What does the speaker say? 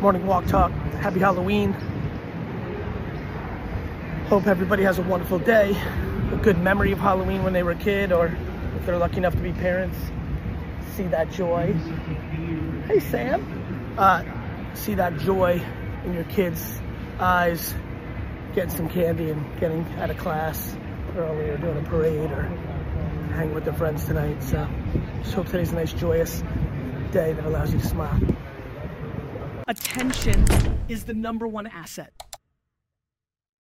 Morning Walk Talk. Happy Halloween. Hope everybody has a wonderful day, a good memory of Halloween when they were a kid, or if they're lucky enough to be parents, see that joy. Hey, Sam. Uh, see that joy in your kids' eyes, getting some candy and getting out of class early, or doing a parade, or hanging with their friends tonight. So, just hope today's a nice, joyous day that allows you to smile. Attention is the number one asset.